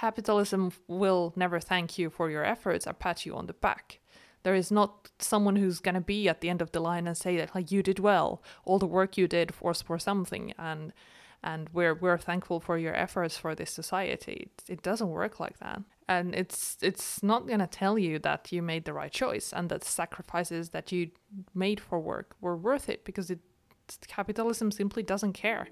capitalism will never thank you for your efforts or pat you on the back. There is not someone who's going to be at the end of the line and say that like you did well, all the work you did was for something, and and we're we're thankful for your efforts for this society. It, doesn't work like that, and it's it's not going to tell you that you made the right choice and that sacrifices that you made for work were worth it because it capitalism simply doesn't care.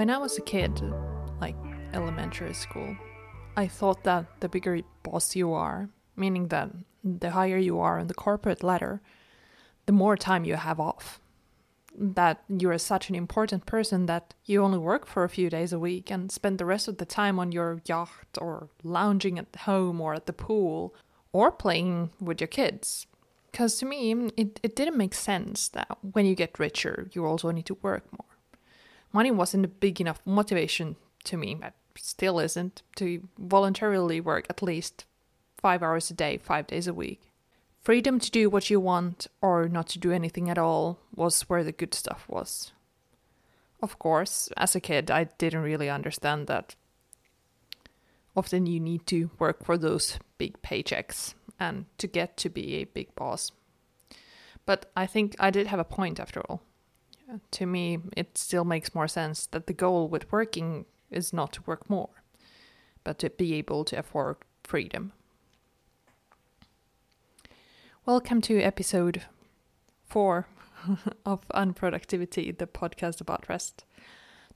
When I was a kid, like elementary school, I thought that the bigger boss you are, meaning that the higher you are in the corporate ladder, the more time you have off. That you're such an important person that you only work for a few days a week and spend the rest of the time on your yacht or lounging at home or at the pool or playing with your kids. Because to me, it, it didn't make sense that when you get richer, you also need to work more money wasn't a big enough motivation to me, but still isn't, to voluntarily work at least five hours a day, five days a week. Freedom to do what you want or not to do anything at all was where the good stuff was. Of course, as a kid, I didn't really understand that often you need to work for those big paychecks and to get to be a big boss. But I think I did have a point after all to me, it still makes more sense that the goal with working is not to work more, but to be able to afford freedom. Welcome to episode four of Unproductivity, the podcast about rest.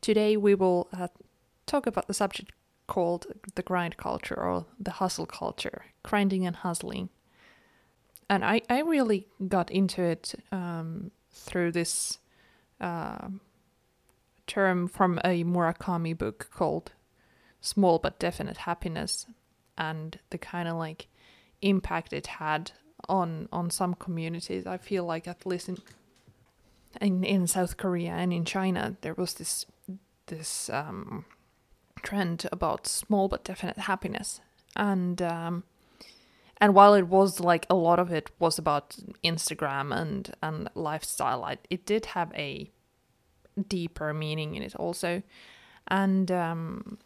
Today we will uh, talk about the subject called the grind culture or the hustle culture, grinding and hustling. And I, I really got into it um, through this uh, term from a Murakami book called Small but Definite Happiness and the kind of like impact it had on on some communities. I feel like at least in in, in South Korea and in China there was this this um, trend about small but definite happiness and um, and while it was like a lot of it was about Instagram and and lifestyle, I, it did have a deeper meaning in it also, and um,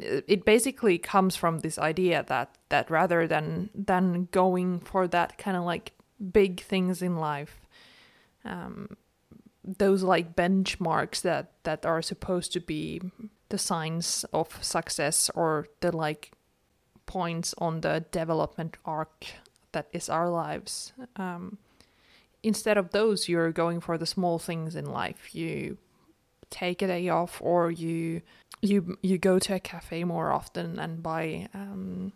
it basically comes from this idea that that rather than than going for that kind of like big things in life, um, those like benchmarks that that are supposed to be the signs of success or the like points on the development arc that is our lives. Um, instead of those, you're going for the small things in life. You take a day off, or you you you go to a cafe more often and buy um,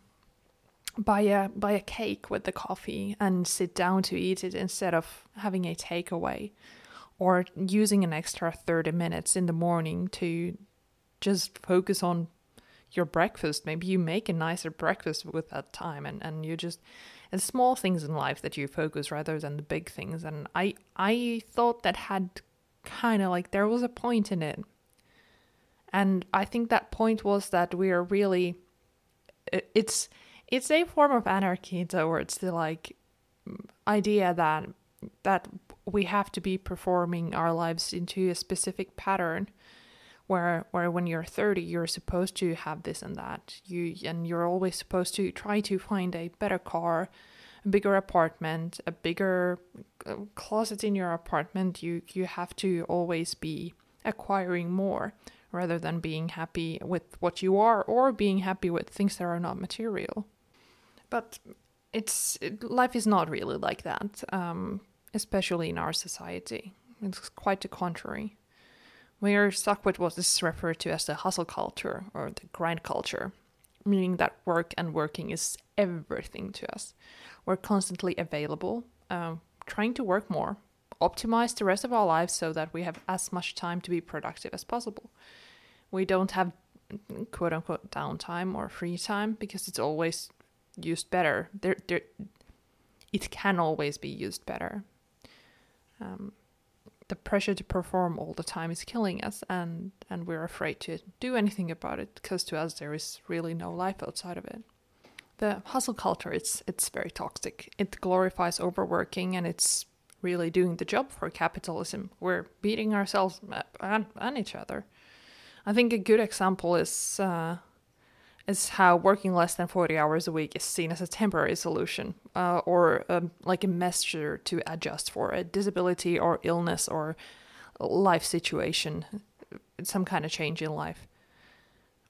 buy a buy a cake with the coffee and sit down to eat it instead of having a takeaway, or using an extra thirty minutes in the morning to just focus on your breakfast. Maybe you make a nicer breakfast with that time and, and you just and small things in life that you focus rather than the big things. And I I thought that had kind of like there was a point in it. And I think that point was that we are really it's it's a form of anarchy towards the like idea that that we have to be performing our lives into a specific pattern where where when you're 30 you're supposed to have this and that. You and you're always supposed to try to find a better car a bigger apartment a bigger uh, closet in your apartment. You you have to always be acquiring more rather than being happy with what you are or being happy with things that are not material. But it's it, life is not really like that um, especially in our society. It's quite the contrary we are stuck with what is referred to as the hustle culture or the grind culture, meaning that work and working is everything to us. We're constantly available, uh, trying to work more, optimize the rest of our lives so that we have as much time to be productive as possible. We don't have quote unquote downtime or free time because it's always used better. There, there, it can always be used better. Um, the pressure to perform all the time is killing us and and we're afraid to do anything about it because to us there is really no life outside of it the hustle culture it's it's very toxic it glorifies overworking and it's really doing the job for capitalism. We're beating ourselves and, and each other. I think a good example is uh, is how working less than 40 hours a week is seen as a temporary solution uh, or um, like a measure to adjust for a disability or illness or life situation, some kind of change in life.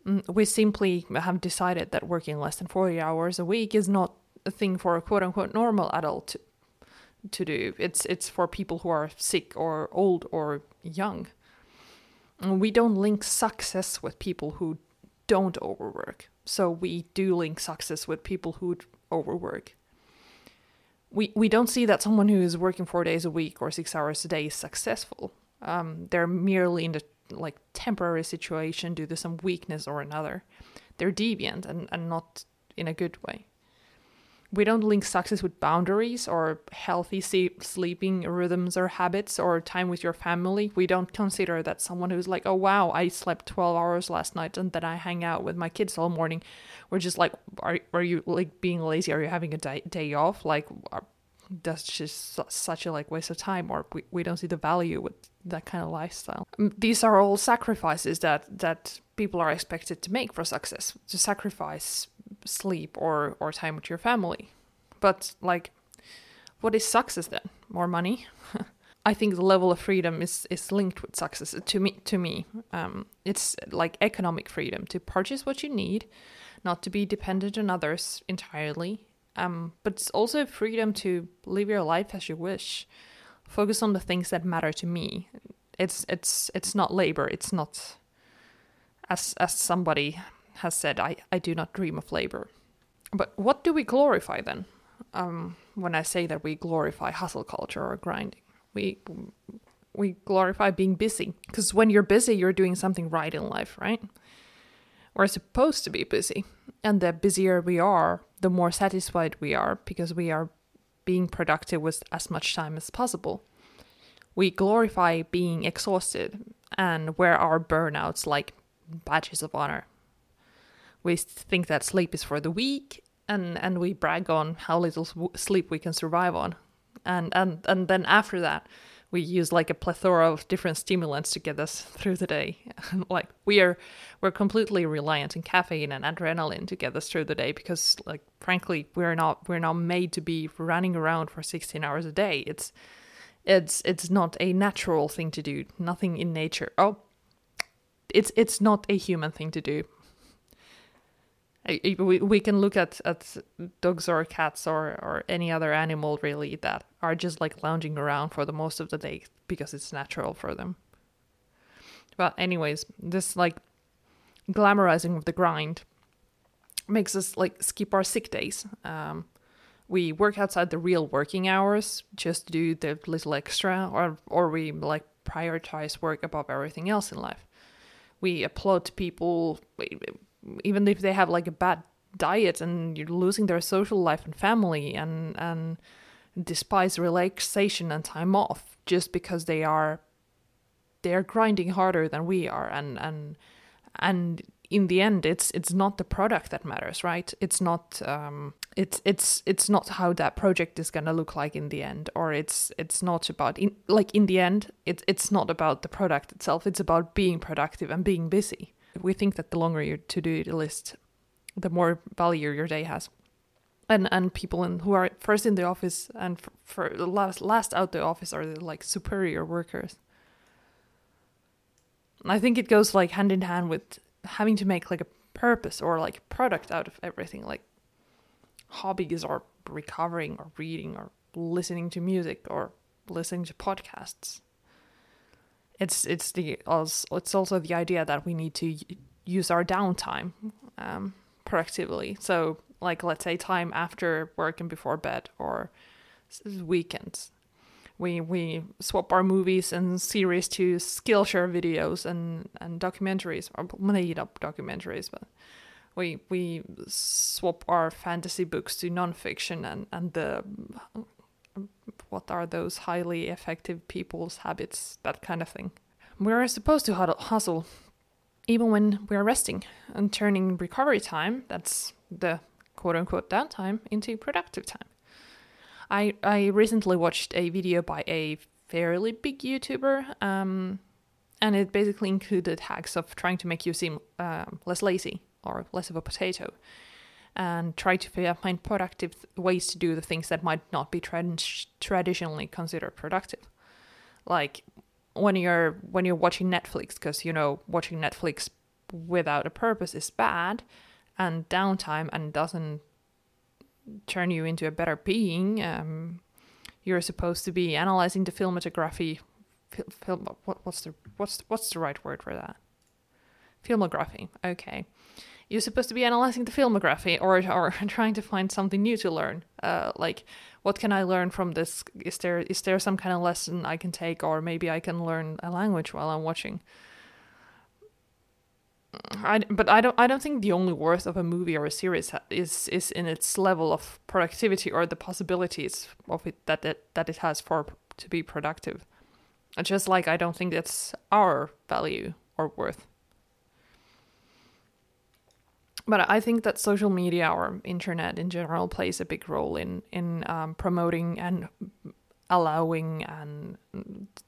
Mm, we simply have decided that working less than 40 hours a week is not a thing for a quote unquote normal adult to, to do. It's it's for people who are sick or old or young. We don't link success with people who don't overwork. So we do link success with people who overwork. We we don't see that someone who is working four days a week or six hours a day is successful. Um, they're merely in the like temporary situation due to some weakness or another. They're deviant and, and not in a good way we don't link success with boundaries or healthy sleeping rhythms or habits or time with your family. We don't consider that someone who's like, oh wow, I slept 12 hours last night and then I hang out with my kids all morning. We're just like, are, are you like being lazy? Are you having a day, day off? Like, are, that's just such a like waste of time or we, we don't see the value with that kind of lifestyle. Mm, these are all sacrifices that, that people are expected to make for success. To sacrifice sleep or or time with your family. But like what is success then? More money? I think the level of freedom is is linked with success to me to me. Um, it's like economic freedom to purchase what you need, not to be dependent on others entirely. Um, but it's also freedom to live your life as you wish. Focus on the things that matter to me. It's it's it's not labor. It's not as as somebody has said, I, I do not dream of labor. But what do we glorify then? Um, when I say that we glorify hustle culture or grinding, we we glorify being busy because when you're busy, you're doing something right in life, right? We're supposed to be busy, and the busier we are, the more satisfied we are because we are being productive with as much time as possible. We glorify being exhausted and wear our burnouts like badges of honor we think that sleep is for the weak and and we brag on how little sleep we can survive on. And and and then after that we use like a plethora of different stimulants to get us through the day. Like we are we're completely reliant on caffeine and adrenaline to get us through the day because like frankly we're not we're not made to be running around for 16 hours a day. It's it's it's not a natural thing to do. Nothing in nature. Oh it's it's not a human thing to do we, we can look at, at dogs or cats or, or any other animal really that are just like lounging around for the most of the day because it's natural for them. But anyways, this like glamorizing of the grind makes us like skip our sick days. Um, we work outside the real working hours just to do the little extra, or or we like prioritize work above everything else in life. We applaud people even if they have like a bad diet and you're losing their social life and family and and despise relaxation and time off just because they are they are grinding harder than we are. And and and in the end it's it's not the product that matters right? It's not um it's it's it's not how that project is going to look like in the end or it's it's not about in, like in the end it's it's not about the product itself. It's about being productive and being busy we think that the longer your to-do list, the more value your day has. And and people in, who are first in the office and for, for last last out the office are the like superior workers. I think it goes like hand in hand with having to make like a purpose or like product out of everything. Like hobbies or recovering or reading or listening to music or listening to podcasts it's it's the it's also the idea that we need to use our downtime um, productively. So, like let's say time after work and before bed, or weekends. We we swap our movies and series to Skillshare videos and and documentaries, or made up documentaries, but we we swap our fantasy books to nonfiction and and the what are those highly effective people's habits, that kind of thing. We're supposed to hustle even when we're resting and turning recovery time, that's the quote unquote downtime, into productive time. I I recently watched a video by a fairly big YouTuber, um, and it basically included hacks of trying to make you seem um, less lazy or less of a potato, and try to find productive ways to do the things that might not be tra- traditionally considered productive, like when you're when you're watching Netflix, because you know watching Netflix without a purpose is bad and downtime and doesn't turn you into a better being. Um, you're supposed to be analyzing the filmography. film, what, what's the what's what's the right word for that? Filmography. Okay, you're supposed to be analyzing the filmography or or trying to find something new to learn. Uh, like, what can I learn from this? Is there is there some kind of lesson I can take, or maybe I can learn a language while I'm watching? I, but I don't I don't think the only worth of a movie or a series is is in its level of productivity or the possibilities of it that it that it has for to be productive. Just like I don't think that's our value or worth. But I think that social media or internet in general plays a big role in in um, promoting and allowing and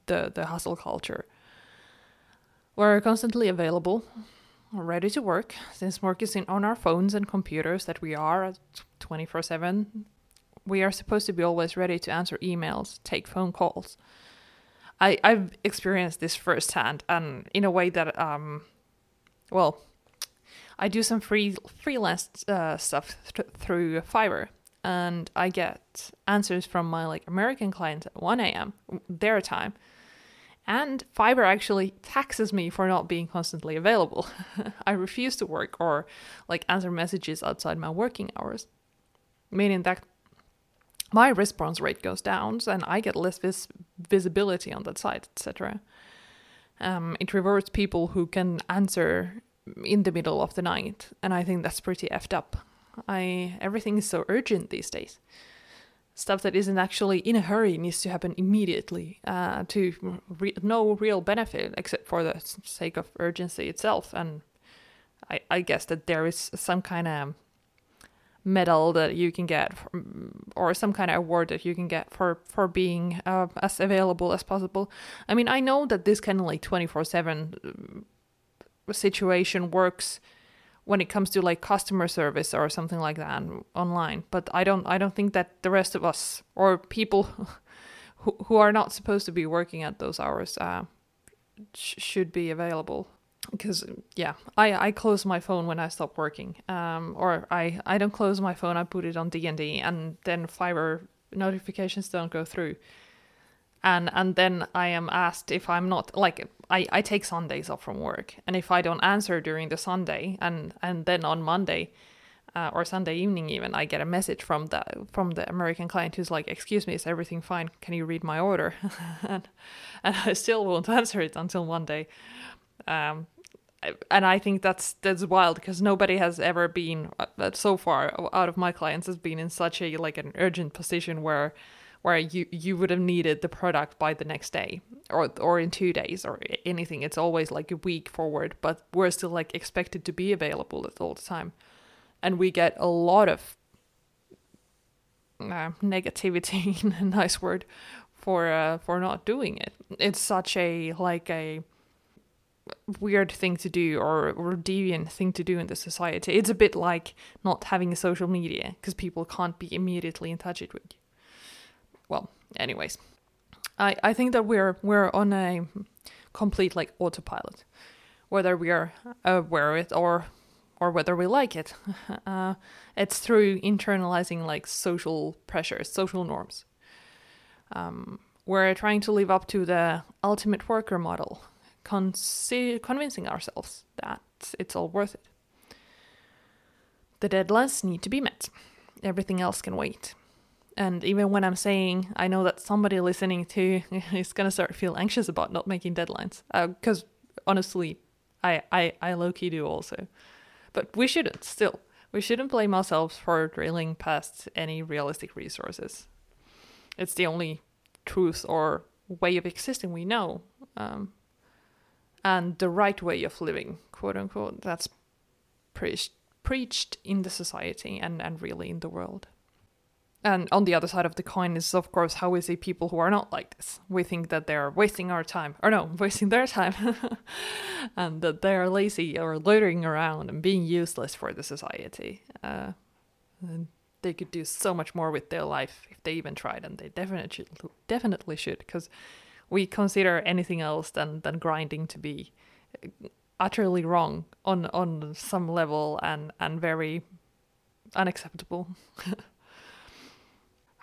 the the hustle culture. We're constantly available ready to work since work is in, on our phones and computers that we are 24 7 we are supposed to be always ready to answer emails take phone calls I, i've experienced this firsthand and in a way that um well i do some free freelance uh, stuff th- through fiverr and i get answers from my like american clients at 1 a.m their time and Fiverr actually taxes me for not being constantly available. I refuse to work or like answer messages outside my working hours, meaning that my response rate goes down and I get less vis- visibility on that site, etc. Um, it rewards people who can answer in the middle of the night, and I think that's pretty effed up. I everything is so urgent these days stuff that isn't actually in a hurry needs to happen immediately uh, to re- no real benefit except for the sake of urgency itself. And I, I guess that there is some kind of medal that you can get from, or some kind of award that you can get for for being uh, as available as possible. I mean, I know that this kind of like 24/7 situation works when it comes to like customer service or something like that online but i don't i don't think that the rest of us or people who, who are not supposed to be working at those hours uh, sh- should be available. Because yeah i i close my phone when i stop working um or i i don't close my phone i put it on dnd and then fiverr notifications don't go through and and then I am asked if I'm not like I, I take Sundays off from work. And if I don't answer during the Sunday and and then on Monday uh, or Sunday evening even I get a message from the from the American client who's like excuse me is everything fine? Can you read my order? And, and I still won't answer it until Monday. Um, and I think that's that's wild because nobody has ever been uh, so far out of my clients has been in such a like an urgent position where where you you would have needed the product by the next day or or in 2 days or anything. It's always like a week forward but we're still like expected to be available at all the time. And we get a lot of uh, negativity a nice word for uh, for not doing it. It's such a like a weird thing to do or, or deviant thing to do in the society. It's a bit like not having social media because people can't be immediately in touch with you well, anyways, I I think that we're we're on a complete like autopilot, whether we are aware of it or or whether we like it. Uh, it's through internalizing like social pressures, social norms. Um, we're trying to live up to the ultimate worker model, con- convincing ourselves that it's all worth it. The deadlines need to be met. Everything else can wait. And even when I'm saying, I know that somebody listening to is gonna start feel anxious about not making deadlines, because uh, honestly, I I I low key do also, but we shouldn't. Still, we shouldn't blame ourselves for drilling past any realistic resources. It's the only truth or way of existing we know, um, and the right way of living, quote unquote. That's preached preached in the society and and really in the world. And on the other side of the coin is, of course, how we see people who are not like this. We think that they're wasting our time, or no, wasting their time, and that they are lazy or loitering around and being useless for the society. Uh, and they could do so much more with their life if they even tried, and they definitely definitely should, because we consider anything else than than grinding to be utterly wrong on on some level and and very unacceptable.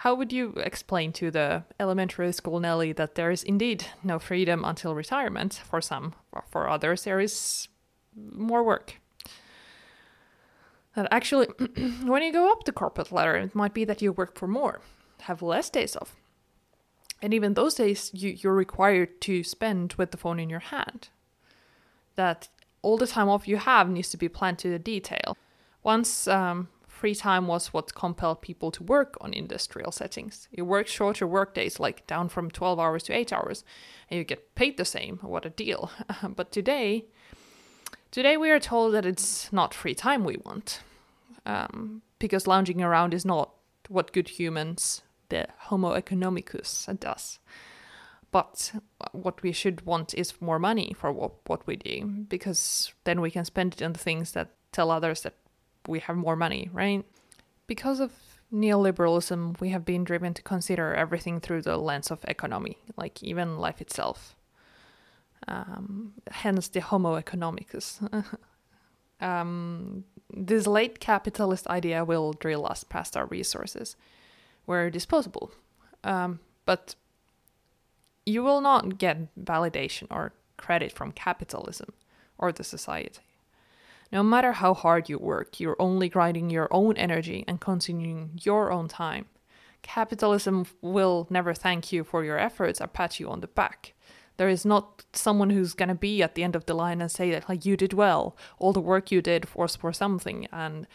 How would you explain to the elementary school Nelli that there is indeed no freedom until retirement for some, for others there is more work? That actually, when you go up the corporate ladder, it might be that you work for more, have less days off. And even those days, you, you're required to spend with the phone in your hand. That all the time off you have needs to be planned to the detail. Once um, free time was what compelled people to work on industrial settings. You work shorter workdays, like down from 12 hours to 8 hours, and you get paid the same. What a deal. but today, today we are told that it's not free time we want. Um, because lounging around is not what good humans, the Homo economicus, does. But what we should want is more money for what, what we do, because then we can spend it on the things that tell others that we have more money, right? Because of neoliberalism, we have been driven to consider everything through the lens of economy, like even life itself. Um, hence the Homo economicus. um, this late capitalist idea will drill us past our resources. We're disposable. Um, but you will not get validation or credit from capitalism or the society. No matter how hard you work, you're only grinding your own energy and consuming your own time. Capitalism will never thank you for your efforts or pat you on the back. There is not someone who's gonna be at the end of the line and say that like you did well, all the work you did was for something, and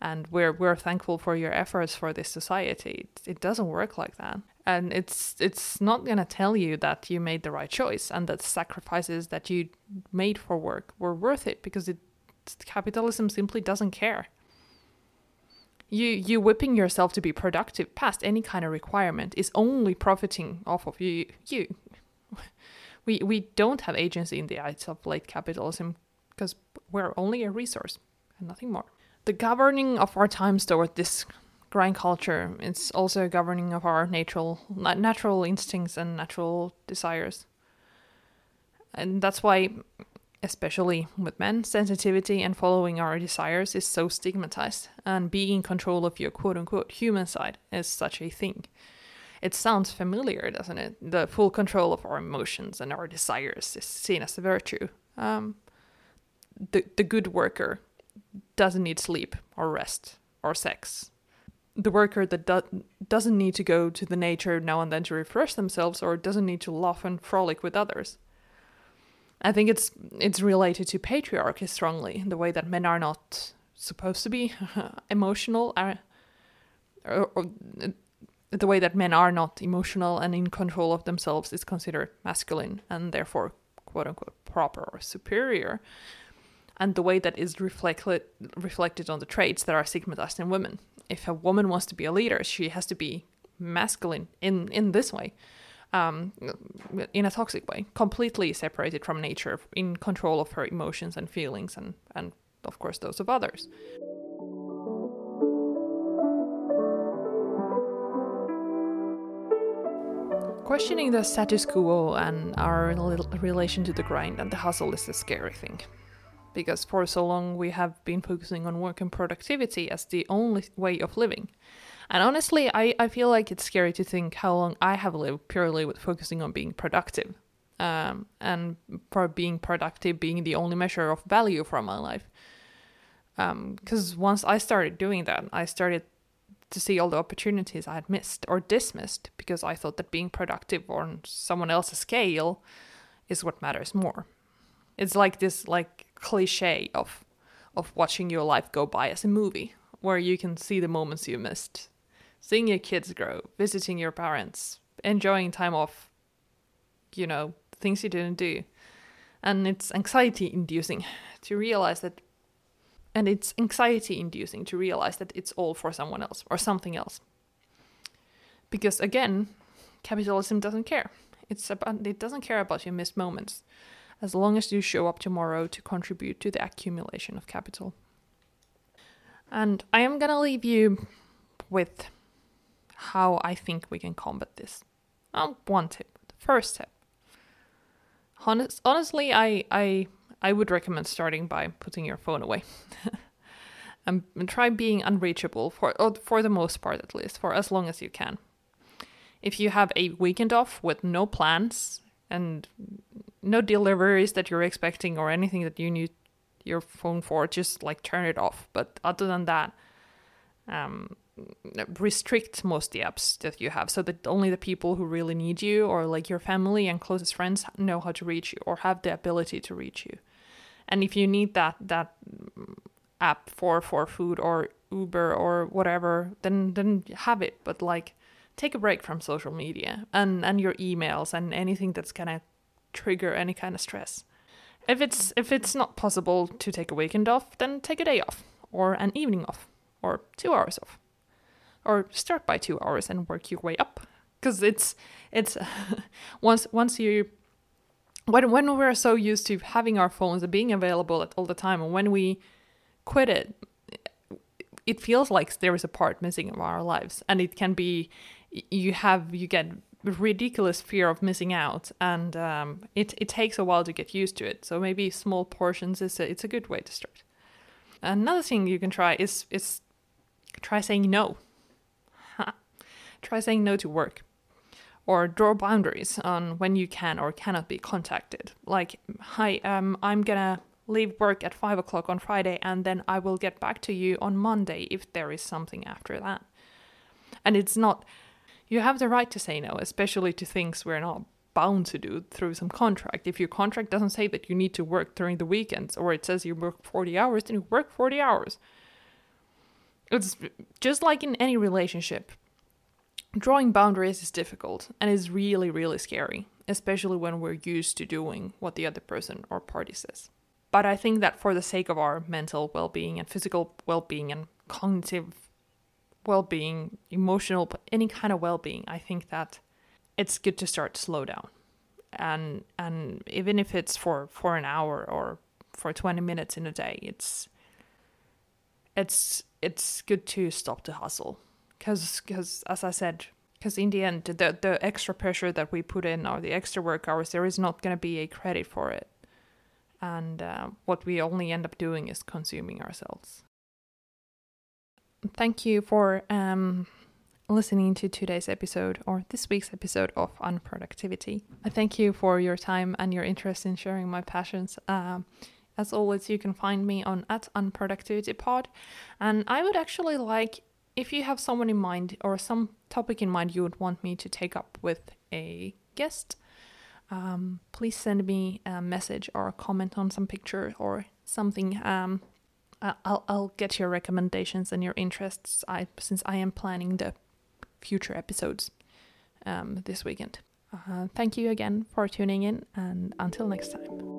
and we're we're thankful for your efforts for this society. It, it doesn't work like that, and it's it's not gonna tell you that you made the right choice and that sacrifices that you made for work were worth it because it capitalism simply doesn't care. You you whipping yourself to be productive past any kind of requirement is only profiting off of you you. We we don't have agency in the eyes of late capitalism because we're only a resource and nothing more. The governing of our times toward this grind culture it's also a governing of our natural natural instincts and natural desires. And that's why especially with men, sensitivity and following our desires is so stigmatized, and being in control of your quote unquote human side is such a thing. It sounds familiar, doesn't it? The full control of our emotions and our desires is seen as a virtue. Um, the, the good worker doesn't need sleep or rest or sex. The worker that do- doesn't need to go to the nature now and then to refresh themselves or doesn't need to laugh and frolic with others I think it's it's related to patriarchy strongly, the way that men are not supposed to be emotional, uh, or, or, the way that men are not emotional and in control of themselves is considered masculine and therefore quote unquote proper or superior. And the way that is reflected reflected on the traits that are stigmatized in women. If a woman wants to be a leader, she has to be masculine in in this way um, in a toxic way, completely separated from nature, in control of her emotions and feelings, and, and of course, those of others. Questioning the status quo and our relation to the grind and the hustle is a scary thing. Because for so long we have been focusing on work and productivity as the only way of living. And honestly, I, I feel like it's scary to think how long I have lived purely with focusing on being productive. Um, and for being productive being the only measure of value for my life. Because um, once I started doing that, I started to see all the opportunities I had missed or dismissed because I thought that being productive on someone else's scale is what matters more. It's like this like cliche of of watching your life go by as a movie where you can see the moments you missed seeing your kids grow, visiting your parents, enjoying time off, you know, things you didn't do. And it's anxiety inducing to realize that, and it's anxiety inducing to realize that it's all for someone else or something else. because again, capitalism doesn't care. It's about it doesn't care about your missed moments, as long as you show up tomorrow to contribute to the accumulation of capital. And I am gonna leave you with how I think we can combat this. Um, one tip. The first tip. Honest, honestly, I, I I would recommend starting by putting your phone away. and, and try being unreachable for for the most part at least for as long as you can. If you have a weekend off with no plans and no deliveries that you're expecting or anything that you need your phone for, just like turn it off. But other than that, um, restrict most the apps that you have so that only the people who really need you or like your family and closest friends know how to reach you or have the ability to reach you. And if you need that that app for for food or Uber or whatever, then then have it. But like take a break from social media and and your emails and anything that's gonna trigger any kind of stress. If it's if it's not possible to take a weekend off, then take a day off or an evening off or 2 hours off. Or start by 2 hours and work your way up. Because it's it's once once you when when we're so used to having our phones and being available at all the time and when we quit it it feels like there is a part missing of our lives. And it can be you have you get ridiculous fear of missing out and um, it, it takes a while to get used to it. So maybe small portions is a, it's a good way to start. Another thing you can try is is try saying no try saying no to work or draw boundaries on when you can or cannot be contacted like hi um, i'm gonna leave work at five o'clock on friday and then i will get back to you on monday if there is something after that and it's not you have the right to say no, especially to things we're not bound to do through some contract. If your contract doesn't say that you need to work during the weekends or it says you work 40 hours, then you work 40 hours. It's just like in any relationship. Drawing boundaries is difficult and is really, really scary, especially when we're used to doing what the other person or party says. But I think that for the sake of our mental well being and physical well being and cognitive well-being, emotional, any kind of well-being, I think that it's good to start slow down. And and even if it's for for an hour or for 20 minutes in a day, it's it's it's good to stop the hustle because because as I said because in the end the the extra pressure that we put in or the extra work hours there is not going to be a credit for it and uh, what we only end up doing is consuming ourselves thank you for um, listening to today's episode or this week's episode of Unproductivity. I thank you for your time and your interest in sharing my passions. Um, as always, you can find me on at unproductivitypod, and I would actually like if you have someone in mind or some topic in mind you would want me to take up with a guest. Um, please send me a message or a comment on some picture or something um, I'll I'll get your recommendations and your interests. I since I am planning the future episodes um, this weekend. Uh, thank you again for tuning in, and until next time.